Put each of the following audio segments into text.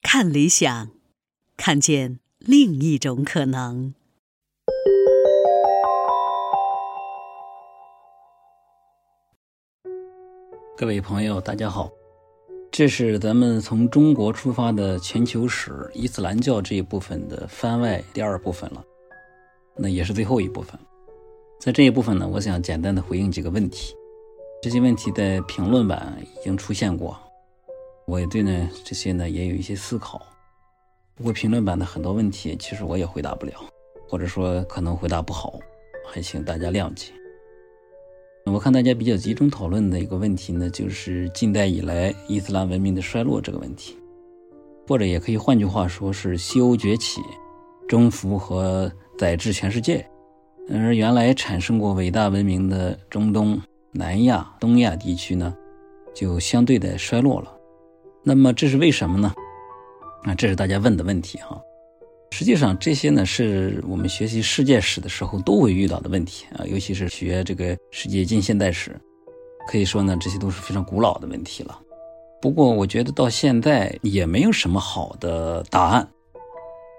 看理想，看见另一种可能。各位朋友，大家好，这是咱们从中国出发的全球史伊斯兰教这一部分的番外第二部分了，那也是最后一部分。在这一部分呢，我想简单的回应几个问题，这些问题在评论版已经出现过。我也对呢这些呢也有一些思考，不过评论版的很多问题其实我也回答不了，或者说可能回答不好，还请大家谅解。我看大家比较集中讨论的一个问题呢，就是近代以来伊斯兰文明的衰落这个问题，或者也可以换句话说是西欧崛起、征服和宰制全世界，而原来产生过伟大文明的中东、南亚、东亚地区呢，就相对的衰落了。那么这是为什么呢？啊，这是大家问的问题哈。实际上，这些呢是我们学习世界史的时候都会遇到的问题啊，尤其是学这个世界近现代史，可以说呢，这些都是非常古老的问题了。不过，我觉得到现在也没有什么好的答案。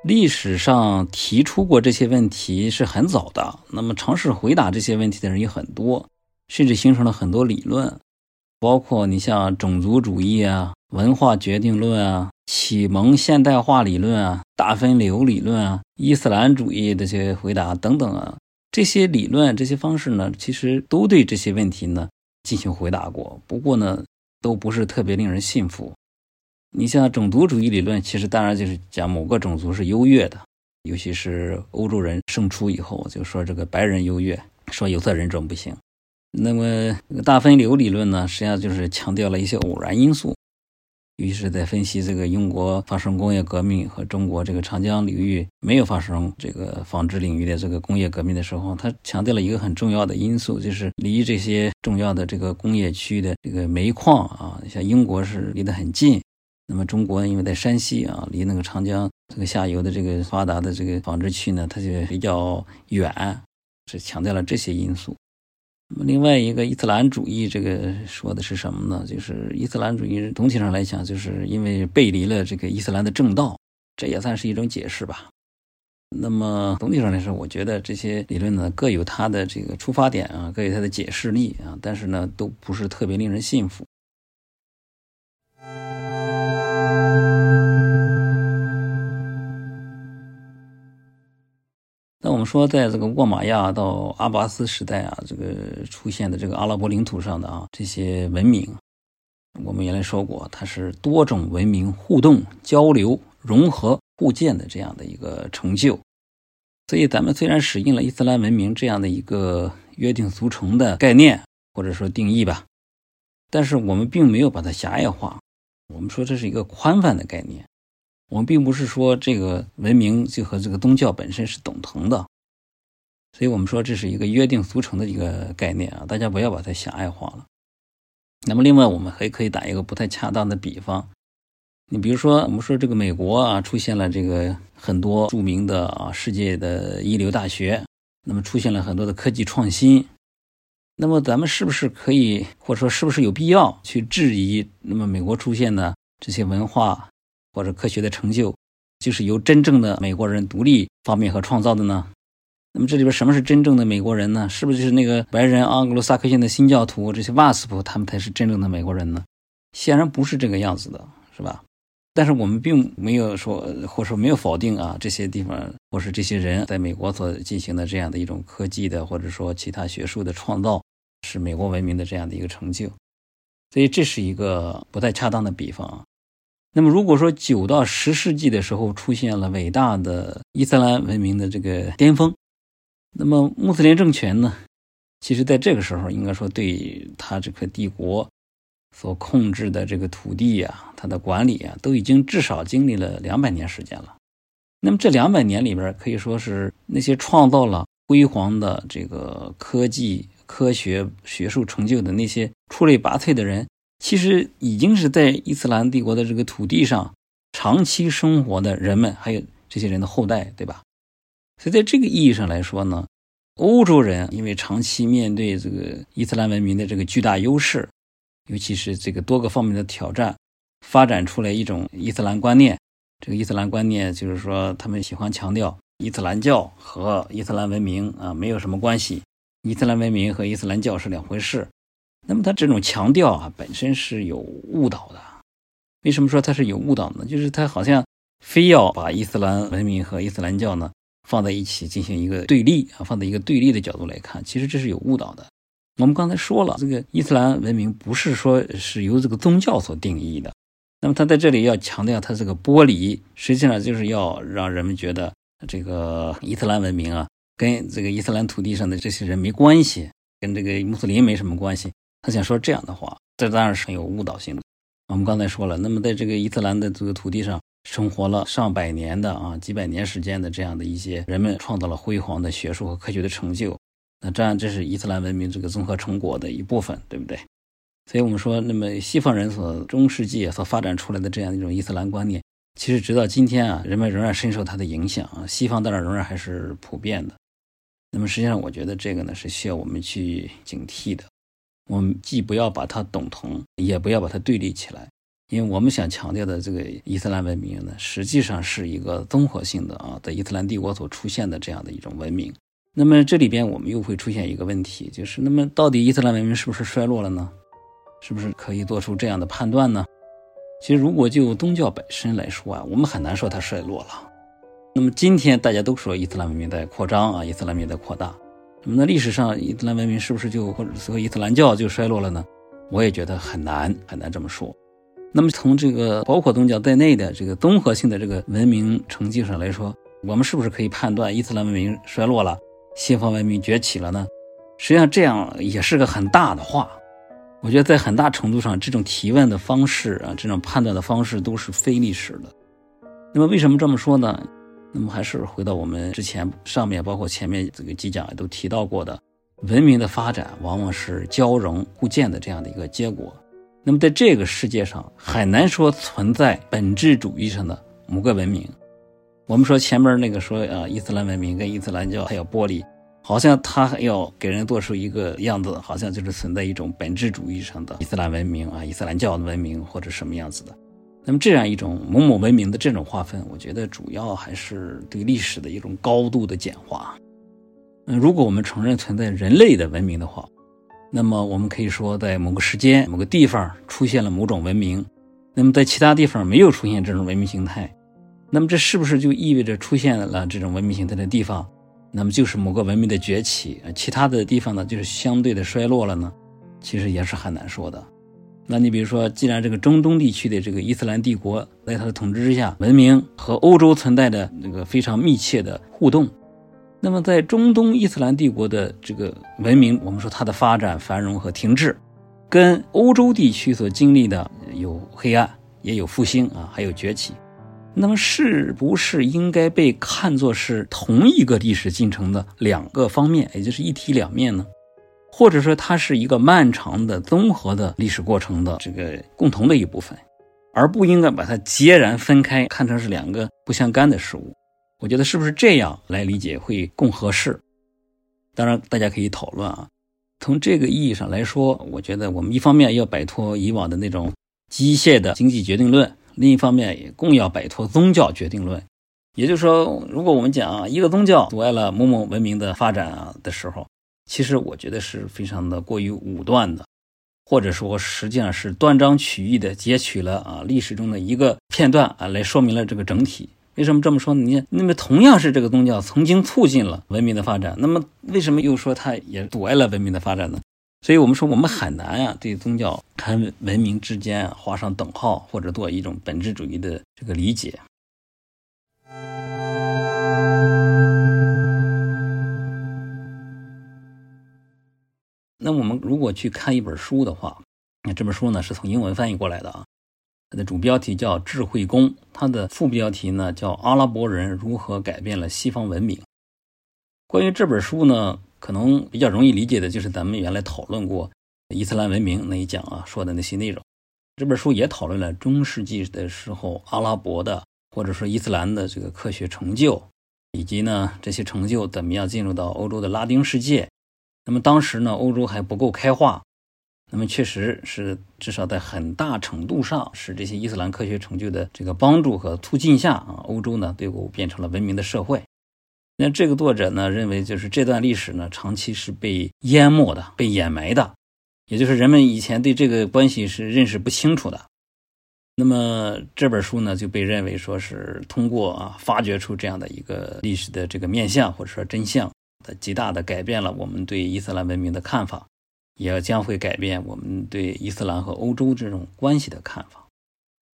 历史上提出过这些问题是很早的，那么尝试回答这些问题的人也很多，甚至形成了很多理论，包括你像种族主义啊。文化决定论啊，启蒙现代化理论啊，大分流理论啊，伊斯兰主义这些回答等等啊，这些理论、这些方式呢，其实都对这些问题呢进行回答过。不过呢，都不是特别令人信服。你像种族主义理论，其实当然就是讲某个种族是优越的，尤其是欧洲人胜出以后，就说这个白人优越，说有色人种不行。那么大分流理论呢，实际上就是强调了一些偶然因素。于是，在分析这个英国发生工业革命和中国这个长江流域没有发生这个纺织领域的这个工业革命的时候，他强调了一个很重要的因素，就是离这些重要的这个工业区的这个煤矿啊，像英国是离得很近，那么中国因为在山西啊，离那个长江这个下游的这个发达的这个纺织区呢，它就比较远，是强调了这些因素。那么另外一个伊斯兰主义，这个说的是什么呢？就是伊斯兰主义总体上来讲，就是因为背离了这个伊斯兰的正道，这也算是一种解释吧。那么总体上来说，我觉得这些理论呢各有它的这个出发点啊，各有它的解释力啊，但是呢都不是特别令人信服。那我们说，在这个沃玛亚到阿巴斯时代啊，这个出现的这个阿拉伯领土上的啊这些文明，我们原来说过，它是多种文明互动、交流、融合、互鉴的这样的一个成就。所以，咱们虽然使用了伊斯兰文明这样的一个约定俗成的概念或者说定义吧，但是我们并没有把它狭隘化。我们说这是一个宽泛的概念。我们并不是说这个文明就和这个宗教本身是等同的，所以我们说这是一个约定俗成的一个概念啊，大家不要把它狭隘化了。那么，另外我们还可以打一个不太恰当的比方，你比如说，我们说这个美国啊出现了这个很多著名的啊世界的一流大学，那么出现了很多的科技创新，那么咱们是不是可以或者说是不是有必要去质疑，那么美国出现的这些文化？或者科学的成就，就是由真正的美国人独立发明和创造的呢？那么这里边什么是真正的美国人呢？是不是就是那个白人盎格鲁撒克逊的新教徒这些 WASP 他们才是真正的美国人呢？显然不是这个样子的，是吧？但是我们并没有说，或者说没有否定啊这些地方或是这些人在美国所进行的这样的一种科技的或者说其他学术的创造是美国文明的这样的一个成就，所以这是一个不太恰当的比方。那么，如果说九到十世纪的时候出现了伟大的伊斯兰文明的这个巅峰，那么穆斯林政权呢，其实在这个时候应该说对他这个帝国所控制的这个土地啊，它的管理啊，都已经至少经历了两百年时间了。那么这两百年里边，可以说是那些创造了辉煌的这个科技、科学、学术成就的那些出类拔萃的人。其实已经是在伊斯兰帝国的这个土地上长期生活的人们，还有这些人的后代，对吧？所以在这个意义上来说呢，欧洲人因为长期面对这个伊斯兰文明的这个巨大优势，尤其是这个多个方面的挑战，发展出来一种伊斯兰观念，这个伊斯兰观念就是说，他们喜欢强调伊斯兰教和伊斯兰文明啊没有什么关系，伊斯兰文明和伊斯兰教是两回事。那么他这种强调啊，本身是有误导的。为什么说他是有误导呢？就是他好像非要把伊斯兰文明和伊斯兰教呢放在一起进行一个对立啊，放在一个对立的角度来看，其实这是有误导的。我们刚才说了，这个伊斯兰文明不是说是由这个宗教所定义的。那么他在这里要强调，他这个剥离，实际上就是要让人们觉得这个伊斯兰文明啊，跟这个伊斯兰土地上的这些人没关系，跟这个穆斯林没什么关系。他想说这样的话，这当然是很有误导性的。我们刚才说了，那么在这个伊斯兰的这个土地上生活了上百年的啊，几百年时间的这样的一些人们，创造了辉煌的学术和科学的成就，那这样这是伊斯兰文明这个综合成果的一部分，对不对？所以我们说，那么西方人所中世纪所发展出来的这样一种伊斯兰观念，其实直到今天啊，人们仍然深受它的影响啊。西方当然仍然还是普遍的。那么实际上，我觉得这个呢是需要我们去警惕的。我们既不要把它等同，也不要把它对立起来，因为我们想强调的这个伊斯兰文明呢，实际上是一个综合性的啊，在伊斯兰帝国所出现的这样的一种文明。那么这里边我们又会出现一个问题，就是那么到底伊斯兰文明是不是衰落了呢？是不是可以做出这样的判断呢？其实，如果就宗教本身来说啊，我们很难说它衰落了。那么今天大家都说伊斯兰文明在扩张啊，伊斯兰文明在扩大。那么那历史上伊斯兰文明是不是就或者说伊斯兰教就衰落了呢？我也觉得很难很难这么说。那么从这个包括宗教在内的这个综合性的这个文明成绩上来说，我们是不是可以判断伊斯兰文明衰落了，西方文明崛起了呢？实际上这样也是个很大的话。我觉得在很大程度上，这种提问的方式啊，这种判断的方式都是非历史的。那么为什么这么说呢？那么还是回到我们之前上面，包括前面这个几讲都提到过的，文明的发展往往是交融互鉴的这样的一个结果。那么在这个世界上，很难说存在本质主义上的某个文明。我们说前面那个说啊，伊斯兰文明跟伊斯兰教还有玻璃。好像他要给人做出一个样子，好像就是存在一种本质主义上的伊斯兰文明啊，伊斯兰教的文明或者什么样子的。那么这样一种某某文明的这种划分，我觉得主要还是对历史的一种高度的简化。嗯，如果我们承认存在人类的文明的话，那么我们可以说，在某个时间、某个地方出现了某种文明，那么在其他地方没有出现这种文明形态，那么这是不是就意味着出现了这种文明形态的地方？那么就是某个文明的崛起，其他的地方呢就是相对的衰落了呢，其实也是很难说的。那你比如说，既然这个中东地区的这个伊斯兰帝国在他的统治之下，文明和欧洲存在的那个非常密切的互动，那么在中东伊斯兰帝国的这个文明，我们说它的发展繁荣和停滞，跟欧洲地区所经历的有黑暗，也有复兴啊，还有崛起。那么是不是应该被看作是同一个历史进程的两个方面，也就是一体两面呢？或者说它是一个漫长的综合的历史过程的这个共同的一部分，而不应该把它截然分开，看成是两个不相干的事物？我觉得是不是这样来理解会更合适？当然，大家可以讨论啊。从这个意义上来说，我觉得我们一方面要摆脱以往的那种机械的经济决定论。另一方面，也更要摆脱宗教决定论。也就是说，如果我们讲啊，一个宗教阻碍了某某文明的发展啊的时候，其实我觉得是非常的过于武断的，或者说实际上是断章取义的截取了啊历史中的一个片段啊来说明了这个整体。为什么这么说呢？你那么同样是这个宗教曾经促进了文明的发展，那么为什么又说它也阻碍了文明的发展呢？所以我们说，我们很难啊，对宗教跟文明之间画上等号，或者做一种本质主义的这个理解。那我们如果去看一本书的话，那这本书呢是从英文翻译过来的啊，它的主标题叫《智慧宫》，它的副标题呢叫《阿拉伯人如何改变了西方文明》。关于这本书呢？可能比较容易理解的就是咱们原来讨论过伊斯兰文明那一讲啊说的那些内容。这本书也讨论了中世纪的时候阿拉伯的或者说伊斯兰的这个科学成就，以及呢这些成就怎么样进入到欧洲的拉丁世界。那么当时呢欧洲还不够开化，那么确实是至少在很大程度上是这些伊斯兰科学成就的这个帮助和促进下啊，欧洲呢最后变成了文明的社会。那这个作者呢认为，就是这段历史呢长期是被淹没的、被掩埋的，也就是人们以前对这个关系是认识不清楚的。那么这本书呢就被认为说是通过啊发掘出这样的一个历史的这个面相或者说真相，它极大的改变了我们对伊斯兰文明的看法。也将会改变我们对伊斯兰和欧洲这种关系的看法。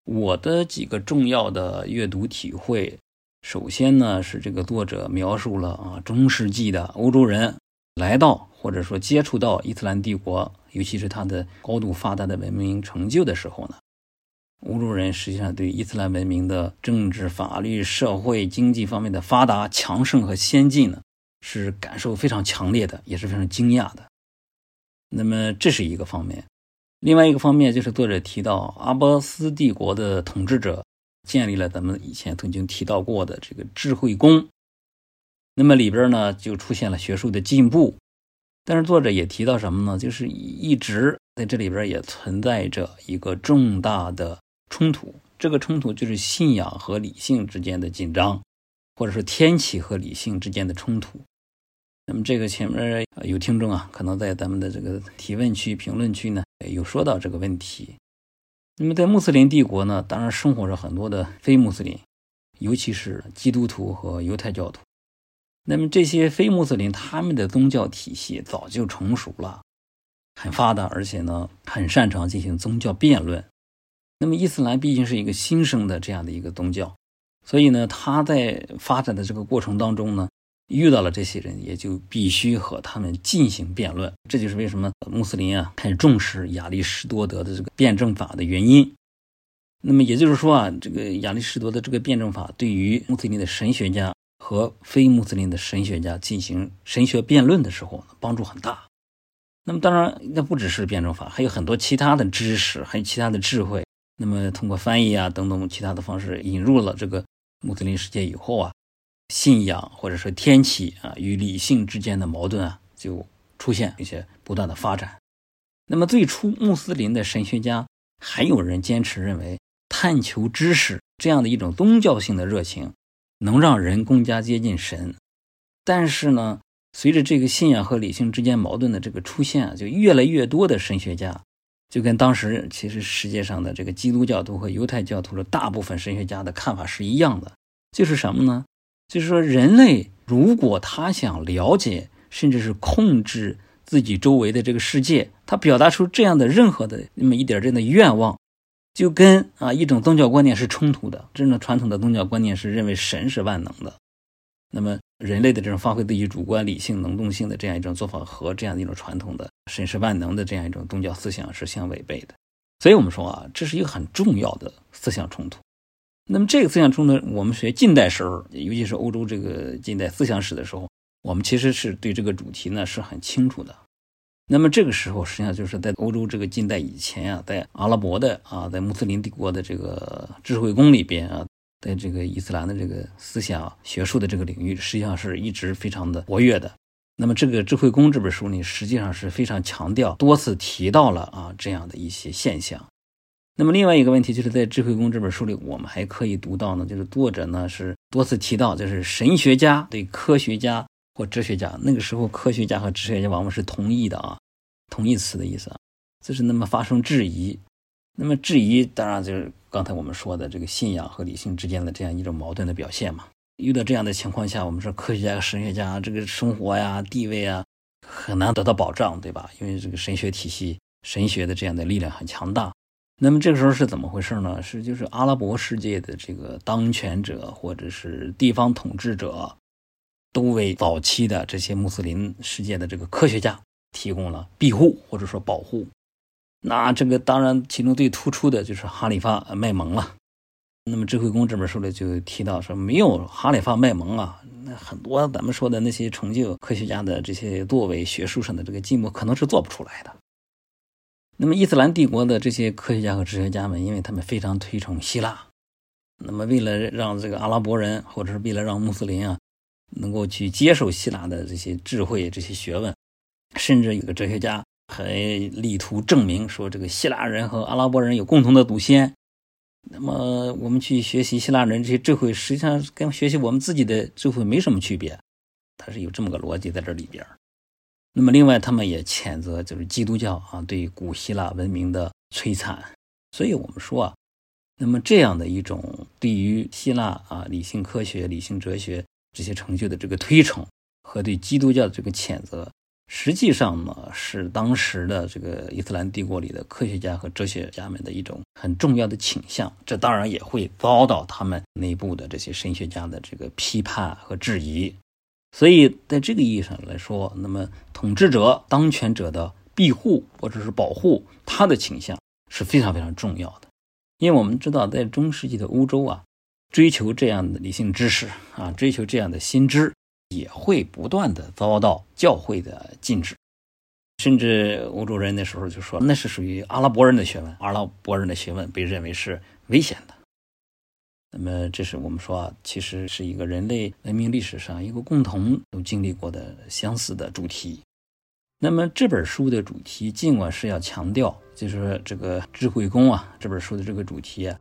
我的几个重要的阅读体会，首先呢是这个作者描述了啊中世纪的欧洲人来到或者说接触到伊斯兰帝国，尤其是它的高度发达的文明成就的时候呢，欧洲人实际上对伊斯兰文明的政治、法律、社会、经济方面的发达、强盛和先进呢，是感受非常强烈的，也是非常惊讶的。那么这是一个方面，另外一个方面就是作者提到阿波斯帝国的统治者建立了咱们以前曾经提到过的这个智慧宫，那么里边呢就出现了学术的进步，但是作者也提到什么呢？就是一直在这里边也存在着一个重大的冲突，这个冲突就是信仰和理性之间的紧张，或者是天启和理性之间的冲突。那么这个前面有听众啊，可能在咱们的这个提问区、评论区呢，有说到这个问题。那么在穆斯林帝国呢，当然生活着很多的非穆斯林，尤其是基督徒和犹太教徒。那么这些非穆斯林，他们的宗教体系早就成熟了，很发达，而且呢，很擅长进行宗教辩论。那么伊斯兰毕竟是一个新生的这样的一个宗教，所以呢，它在发展的这个过程当中呢。遇到了这些人，也就必须和他们进行辩论。这就是为什么穆斯林啊很重视亚里士多德的这个辩证法的原因。那么也就是说啊，这个亚里士多德这个辩证法对于穆斯林的神学家和非穆斯林的神学家进行神学辩论的时候帮助很大。那么当然，那不只是辩证法，还有很多其他的知识，还有其他的智慧。那么通过翻译啊等等其他的方式引入了这个穆斯林世界以后啊。信仰或者说天启啊与理性之间的矛盾啊就出现，一些不断的发展。那么最初穆斯林的神学家还有人坚持认为，探求知识这样的一种宗教性的热情能让人更加接近神。但是呢，随着这个信仰和理性之间矛盾的这个出现啊，就越来越多的神学家就跟当时其实世界上的这个基督教徒和犹太教徒的大部分神学家的看法是一样的，就是什么呢？就是说，人类如果他想了解，甚至是控制自己周围的这个世界，他表达出这样的任何的那么一点这样的愿望，就跟啊一种宗教观念是冲突的。真正传统的宗教观念是认为神是万能的，那么人类的这种发挥自己主观理性能动性的这样一种做法，和这样的一种传统的神是万能的这样一种宗教思想是相违背的。所以我们说啊，这是一个很重要的思想冲突。那么这个思想冲突，我们学近代时候，尤其是欧洲这个近代思想史的时候，我们其实是对这个主题呢是很清楚的。那么这个时候，实际上就是在欧洲这个近代以前啊，在阿拉伯的啊，在穆斯林帝国的这个智慧宫里边啊，在这个伊斯兰的这个思想学术的这个领域，实际上是一直非常的活跃的。那么这个智慧宫这本书呢，实际上是非常强调，多次提到了啊这样的一些现象。那么另外一个问题就是在《智慧宫》这本书里，我们还可以读到呢，就是作者呢是多次提到，就是神学家对科学家或哲学家，那个时候科学家和哲学家往往是同义的啊，同义词的意思啊，就是那么发生质疑。那么质疑当然就是刚才我们说的这个信仰和理性之间的这样一种矛盾的表现嘛。遇到这样的情况下，我们说科学家和神学家这个生活呀、地位啊很难得到保障，对吧？因为这个神学体系、神学的这样的力量很强大。那么这个时候是怎么回事呢？是就是阿拉伯世界的这个当权者或者是地方统治者，都为早期的这些穆斯林世界的这个科学家提供了庇护或者说保护。那这个当然其中最突出的就是哈里发卖萌了。那么《智慧宫》这本书里就提到说，没有哈里发卖萌啊，那很多咱们说的那些成就科学家的这些作为、学术上的这个进步，可能是做不出来的。那么伊斯兰帝国的这些科学家和哲学家们，因为他们非常推崇希腊，那么为了让这个阿拉伯人，或者是为了让穆斯林啊，能够去接受希腊的这些智慧、这些学问，甚至有个哲学家还力图证明说这个希腊人和阿拉伯人有共同的祖先。那么我们去学习希腊人这些智慧，实际上跟学习我们自己的智慧没什么区别。它是有这么个逻辑在这里边。那么另外，他们也谴责就是基督教啊对古希腊文明的摧残。所以我们说啊，那么这样的一种对于希腊啊理性科学、理性哲学这些成就的这个推崇和对基督教的这个谴责。实际上呢，是当时的这个伊斯兰帝国里的科学家和哲学家们的一种很重要的倾向。这当然也会遭到他们内部的这些神学家的这个批判和质疑。所以，在这个意义上来说，那么统治者、当权者的庇护或者是保护他的倾向是非常非常重要的。因为我们知道，在中世纪的欧洲啊，追求这样的理性知识啊，追求这样的新知。也会不断的遭到教会的禁止，甚至欧洲人那时候就说那是属于阿拉伯人的学问，阿拉伯人的学问被认为是危险的。那么，这是我们说啊，其实是一个人类文明历史上一个共同都经历过的相似的主题。那么这本书的主题，尽管是要强调，就是说这个智慧宫啊，这本书的这个主题啊，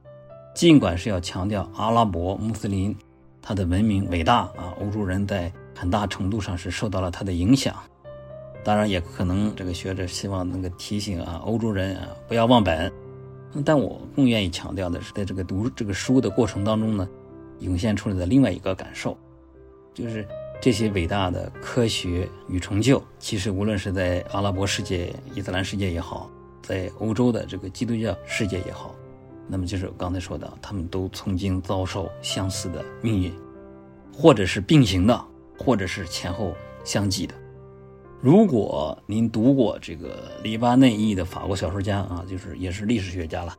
尽管是要强调阿拉伯穆斯林他的文明伟大啊，欧洲人在很大程度上是受到了他的影响，当然也可能这个学者希望能够提醒啊欧洲人啊不要忘本，但我更愿意强调的是，在这个读这个书的过程当中呢，涌现出来的另外一个感受，就是这些伟大的科学与成就，其实无论是在阿拉伯世界、伊斯兰世界也好，在欧洲的这个基督教世界也好，那么就是我刚才说的，他们都曾经遭受相似的命运，或者是并行的。或者是前后相继的。如果您读过这个黎巴嫩裔的法国小说家啊，就是也是历史学家了，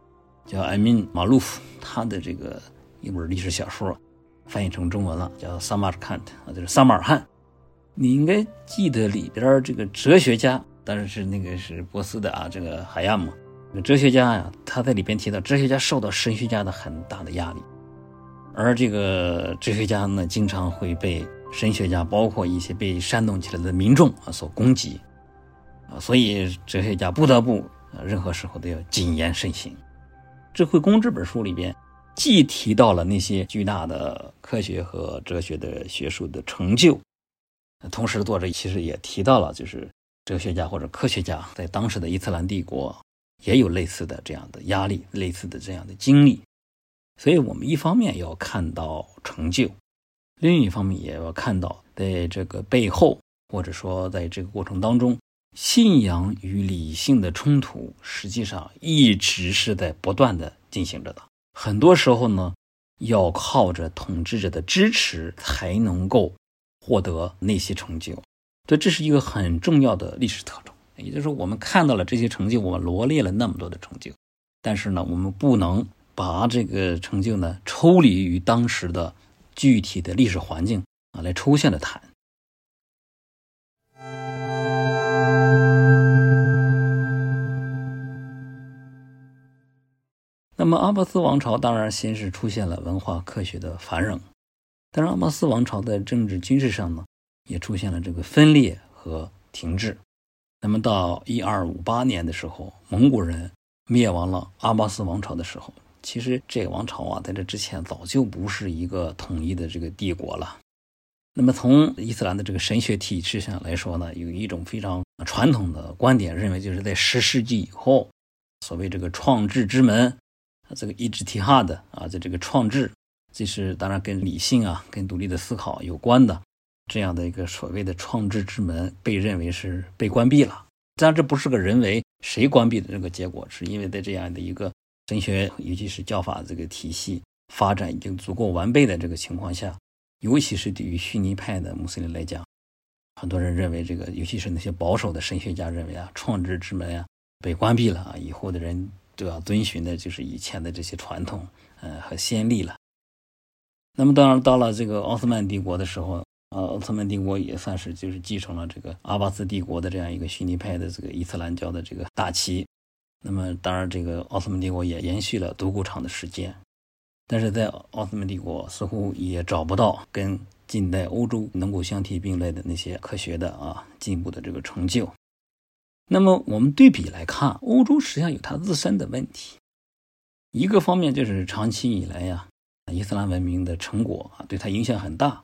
叫艾米马路夫，他的这个一本历史小说翻译成中文了，叫《萨马尔坎》啊，就是萨马尔罕。你应该记得里边这个哲学家，当然是那个是波斯的啊，这个海亚姆，这个哲学家呀，他在里边提到，哲学家受到神学家的很大的压力，而这个哲学家呢，经常会被。神学家包括一些被煽动起来的民众啊所攻击，啊，所以哲学家不得不任何时候都要谨言慎行。《智慧宫》这本书里边，既提到了那些巨大的科学和哲学的学术的成就，同时作者其实也提到了，就是哲学家或者科学家在当时的伊斯兰帝国也有类似的这样的压力，类似的这样的经历。所以我们一方面要看到成就。另一方面，也要看到，在这个背后，或者说在这个过程当中，信仰与理性的冲突，实际上一直是在不断的进行着的。很多时候呢，要靠着统治者的支持，才能够获得那些成就。这这是一个很重要的历史特征。也就是说，我们看到了这些成就，我们罗列了那么多的成就，但是呢，我们不能把这个成就呢抽离于当时的。具体的历史环境啊，来抽象的谈。那么阿巴斯王朝当然先是出现了文化科学的繁荣，但是阿巴斯王朝在政治军事上呢，也出现了这个分裂和停滞。那么到一二五八年的时候，蒙古人灭亡了阿巴斯王朝的时候。其实这个王朝啊，在这之前早就不是一个统一的这个帝国了。那么从伊斯兰的这个神学体制上来说呢，有一种非常传统的观点，认为就是在十世纪以后，所谓这个创制之门，这个伊之提哈的啊，在这个创制，这是当然跟理性啊、跟独立的思考有关的这样的一个所谓的创制之门，被认为是被关闭了。当然，这不是个人为谁关闭的这个结果，是因为在这样的一个。神学，尤其是教法这个体系发展已经足够完备的这个情况下，尤其是对于逊尼派的穆斯林来讲，很多人认为这个，尤其是那些保守的神学家认为啊，创制之门啊被关闭了啊，以后的人都要遵循的就是以前的这些传统，呃和先例了。那么当然到了这个奥斯曼帝国的时候，呃，奥斯曼帝国也算是就是继承了这个阿巴斯帝国的这样一个逊尼派的这个伊斯兰教的这个大旗。那么，当然，这个奥斯曼帝国也延续了足够长的时间，但是在奥斯曼帝国似乎也找不到跟近代欧洲能够相提并论的那些科学的啊进步的这个成就。那么我们对比来看，欧洲实际上有它自身的问题。一个方面就是长期以来呀，伊斯兰文明的成果啊，对它影响很大。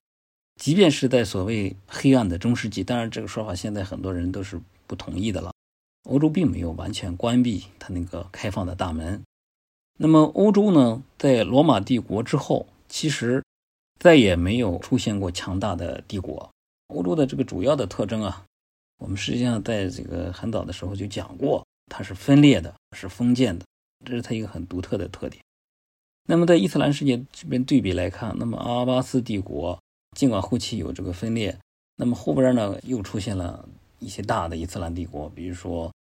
即便是在所谓黑暗的中世纪，当然这个说法现在很多人都是不同意的了。欧洲并没有完全关闭它那个开放的大门。那么欧洲呢，在罗马帝国之后，其实再也没有出现过强大的帝国。欧洲的这个主要的特征啊，我们实际上在这个很早的时候就讲过，它是分裂的，是封建的，这是它一个很独特的特点。那么在伊斯兰世界这边对比来看，那么阿巴斯帝国。尽管后期有这个分裂，那么后边呢又出现了一些大的伊斯兰帝国，比如说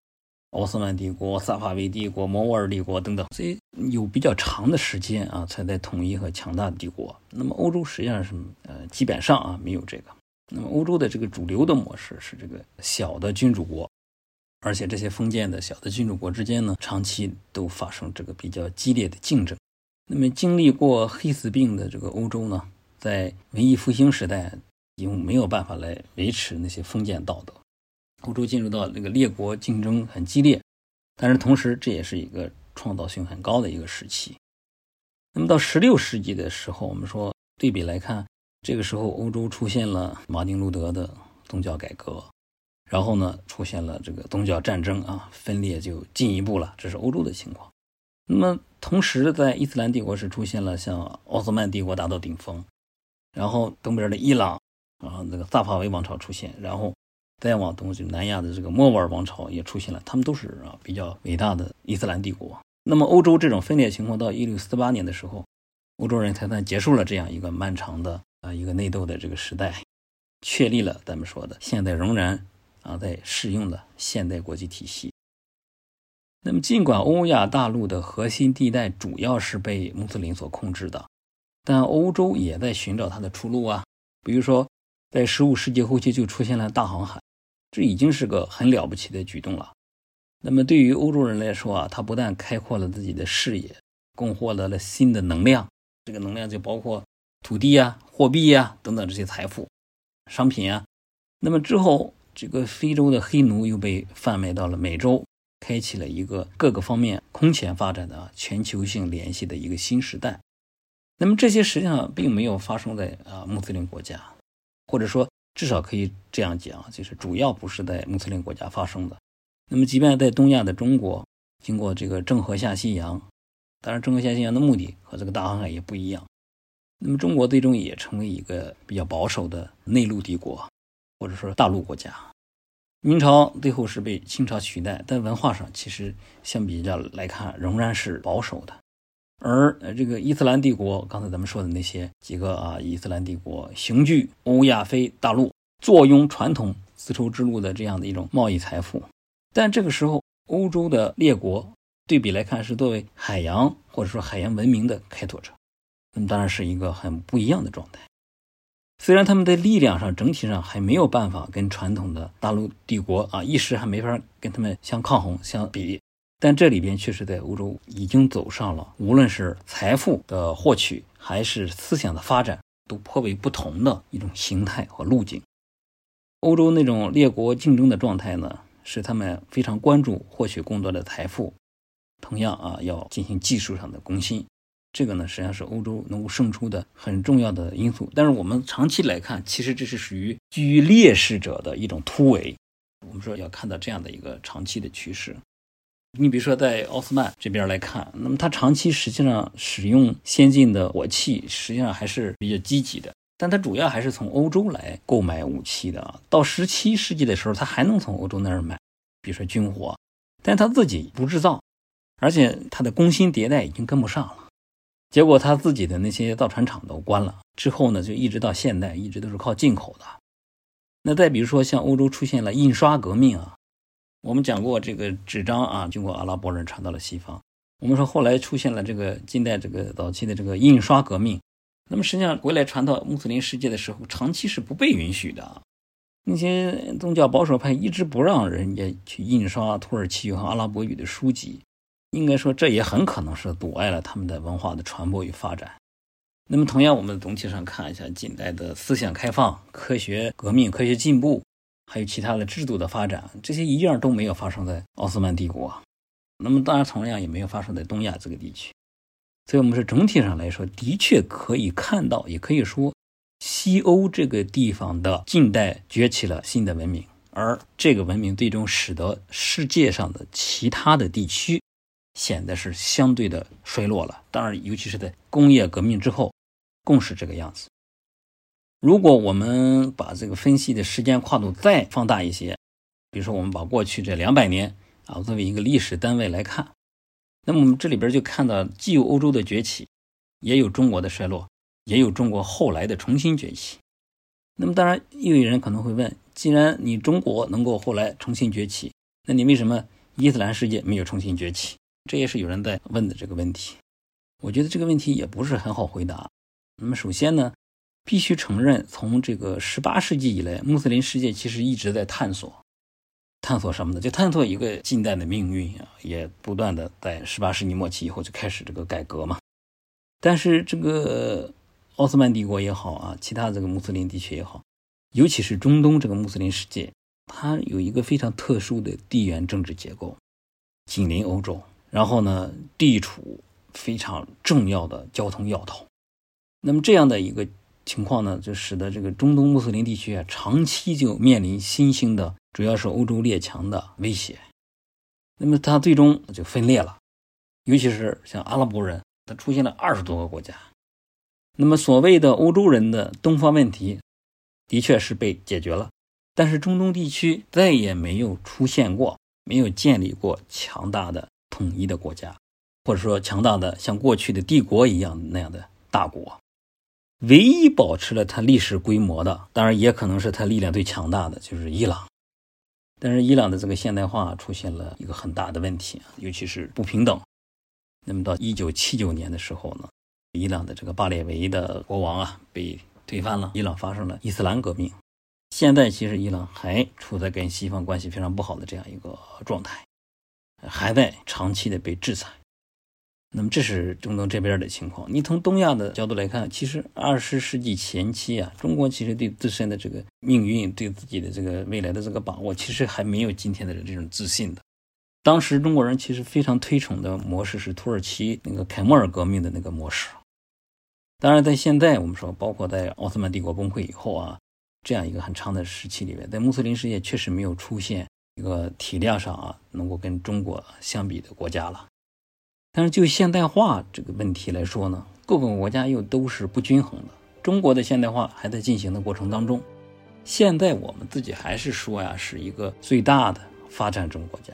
奥斯曼帝国、萨法维帝国、摩尔帝国等等，所以有比较长的时间啊才在统一和强大的帝国。那么欧洲实际上是呃基本上啊没有这个。那么欧洲的这个主流的模式是这个小的君主国，而且这些封建的小的君主国之间呢长期都发生这个比较激烈的竞争。那么经历过黑死病的这个欧洲呢？在文艺复兴时代，已经没有办法来维持那些封建道德，欧洲进入到那个列国竞争很激烈，但是同时这也是一个创造性很高的一个时期。那么到十六世纪的时候，我们说对比来看，这个时候欧洲出现了马丁路德的宗教改革，然后呢出现了这个宗教战争啊，分裂就进一步了，这是欧洲的情况。那么同时在伊斯兰帝国是出现了像奥斯曼帝国达到顶峰。然后东边的伊朗，然后这个萨法维王朝出现，然后再往东就南亚的这个莫卧儿王朝也出现了，他们都是啊比较伟大的伊斯兰帝国。那么欧洲这种分裂情况到一六四八年的时候，欧洲人才算结束了这样一个漫长的啊一个内斗的这个时代，确立了咱们说的现在仍然啊在适用的现代国际体系。那么尽管欧亚大陆的核心地带主要是被穆斯林所控制的。但欧洲也在寻找它的出路啊，比如说，在十五世纪后期就出现了大航海，这已经是个很了不起的举动了。那么对于欧洲人来说啊，他不但开阔了自己的视野，更获得了新的能量，这个能量就包括土地呀、货币呀等等这些财富、商品啊。那么之后，这个非洲的黑奴又被贩卖到了美洲，开启了一个各个方面空前发展的全球性联系的一个新时代。那么这些实际上并没有发生在啊穆斯林国家，或者说至少可以这样讲，就是主要不是在穆斯林国家发生的。那么即便在东亚的中国，经过这个郑和下西洋，当然郑和下西洋的目的和这个大航海也不一样。那么中国最终也成为一个比较保守的内陆帝国，或者说大陆国家。明朝最后是被清朝取代，但文化上其实相比较来看仍然是保守的。而呃，这个伊斯兰帝国，刚才咱们说的那些几个啊，伊斯兰帝国雄踞欧亚非大陆，坐拥传统丝绸之路的这样的一种贸易财富。但这个时候，欧洲的列国对比来看，是作为海洋或者说海洋文明的开拓者，那么当然是一个很不一样的状态。虽然他们在力量上整体上还没有办法跟传统的大陆帝国啊一时还没法跟他们相抗衡相比。但这里边确实在欧洲已经走上了，无论是财富的获取还是思想的发展，都颇为不同的一种形态和路径。欧洲那种列国竞争的状态呢，使他们非常关注获取更多的财富，同样啊要进行技术上的攻新。这个呢实际上是欧洲能够胜出的很重要的因素。但是我们长期来看，其实这是属于居于劣势者的一种突围。我们说要看到这样的一个长期的趋势。你比如说，在奥斯曼这边来看，那么他长期实际上使用先进的火器，实际上还是比较积极的。但他主要还是从欧洲来购买武器的。到十七世纪的时候，他还能从欧洲那儿买，比如说军火，但他自己不制造，而且他的工薪迭代已经跟不上了。结果他自己的那些造船厂都关了。之后呢，就一直到现代，一直都是靠进口的。那再比如说，像欧洲出现了印刷革命啊。我们讲过这个纸张啊，经过阿拉伯人传到了西方。我们说后来出现了这个近代这个早期的这个印刷革命，那么实际上回来传到穆斯林世界的时候，长期是不被允许的。那些宗教保守派一直不让人家去印刷土耳其语和阿拉伯语的书籍，应该说这也很可能是阻碍了他们的文化的传播与发展。那么同样，我们总体上看一下近代的思想开放、科学革命、科学进步。还有其他的制度的发展，这些一样都没有发生在奥斯曼帝国。那么当然，同样也没有发生在东亚这个地区。所以，我们是整体上来说，的确可以看到，也可以说，西欧这个地方的近代崛起了新的文明，而这个文明最终使得世界上的其他的地区显得是相对的衰落了。当然，尤其是在工业革命之后，更是这个样子。如果我们把这个分析的时间跨度再放大一些，比如说我们把过去这两百年啊作为一个历史单位来看，那么我们这里边就看到既有欧洲的崛起，也有中国的衰落，也有中国后来的重新崛起。那么当然，又有人可能会问：既然你中国能够后来重新崛起，那你为什么伊斯兰世界没有重新崛起？这也是有人在问的这个问题。我觉得这个问题也不是很好回答。那么首先呢？必须承认，从这个十八世纪以来，穆斯林世界其实一直在探索，探索什么呢？就探索一个近代的命运啊，也不断的在十八世纪末期以后就开始这个改革嘛。但是这个奥斯曼帝国也好啊，其他这个穆斯林地区也好，尤其是中东这个穆斯林世界，它有一个非常特殊的地缘政治结构，紧邻欧洲，然后呢，地处非常重要的交通要道，那么这样的一个。情况呢，就使得这个中东穆斯林地区啊，长期就面临新兴的，主要是欧洲列强的威胁。那么它最终就分裂了，尤其是像阿拉伯人，它出现了二十多个国家。那么所谓的欧洲人的东方问题，的确是被解决了，但是中东地区再也没有出现过，没有建立过强大的统一的国家，或者说强大的像过去的帝国一样那样的大国。唯一保持了它历史规模的，当然也可能是它力量最强大的，就是伊朗。但是伊朗的这个现代化出现了一个很大的问题，尤其是不平等。那么到一九七九年的时候呢，伊朗的这个巴列维的国王啊被推翻了，伊朗发生了伊斯兰革命。现在其实伊朗还处在跟西方关系非常不好的这样一个状态，还在长期的被制裁。那么这是中东这边的情况。你从东亚的角度来看，其实二十世纪前期啊，中国其实对自身的这个命运、对自己的这个未来的这个把握，其实还没有今天的这种自信的。当时中国人其实非常推崇的模式是土耳其那个凯末尔革命的那个模式。当然，在现在我们说，包括在奥斯曼帝国崩溃以后啊，这样一个很长的时期里面，在穆斯林世界确实没有出现一个体量上啊能够跟中国相比的国家了。但是就现代化这个问题来说呢，各个国家又都是不均衡的。中国的现代化还在进行的过程当中，现在我们自己还是说呀，是一个最大的发展中国家，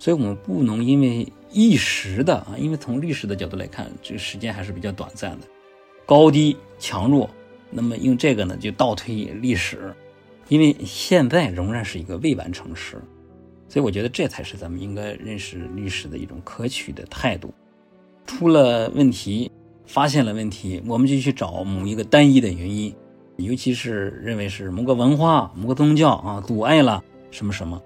所以我们不能因为一时的啊，因为从历史的角度来看，这个时间还是比较短暂的，高低强弱，那么用这个呢就倒推历史，因为现在仍然是一个未完成时。所以我觉得这才是咱们应该认识历史的一种可取的态度。出了问题，发现了问题，我们就去找某一个单一的原因，尤其是认为是某个文化、某个宗教啊阻碍了什么什么。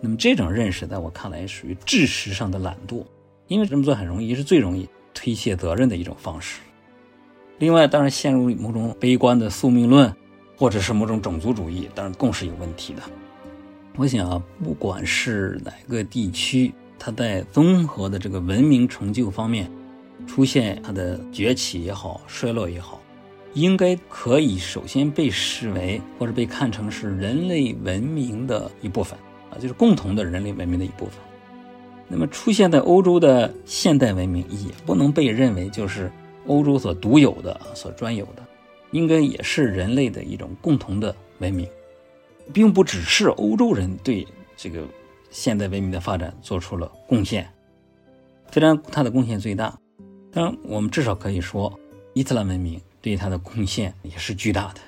那么这种认识，在我看来属于知识上的懒惰，因为这么做很容易，是最容易推卸责任的一种方式。另外，当然陷入某种悲观的宿命论，或者是某种种族主义，当然更是有问题的。我想啊，不管是哪个地区，它在综合的这个文明成就方面出现它的崛起也好、衰落也好，应该可以首先被视为或者被看成是人类文明的一部分啊，就是共同的人类文明的一部分。那么出现在欧洲的现代文明也不能被认为就是欧洲所独有的、所专有的，应该也是人类的一种共同的文明。并不只是欧洲人对这个现代文明的发展做出了贡献，虽然它的贡献最大，但我们至少可以说，伊斯兰文明对它的贡献也是巨大的。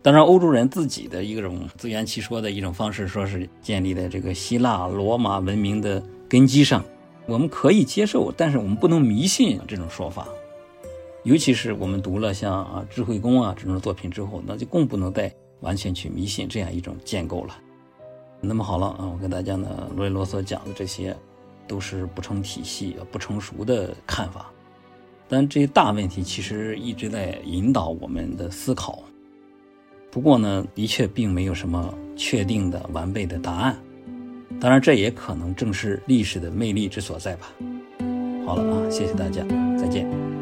当然，欧洲人自己的一种自圆其说的一种方式，说是建立在这个希腊罗马文明的根基上，我们可以接受，但是我们不能迷信这种说法。尤其是我们读了像啊智慧宫啊这种作品之后，那就更不能再。完全去迷信这样一种建构了。那么好了啊，我跟大家呢啰里啰嗦讲的这些，都是不成体系、不成熟的看法。但这些大问题其实一直在引导我们的思考。不过呢，的确并没有什么确定的完备的答案。当然，这也可能正是历史的魅力之所在吧。好了啊，谢谢大家，再见。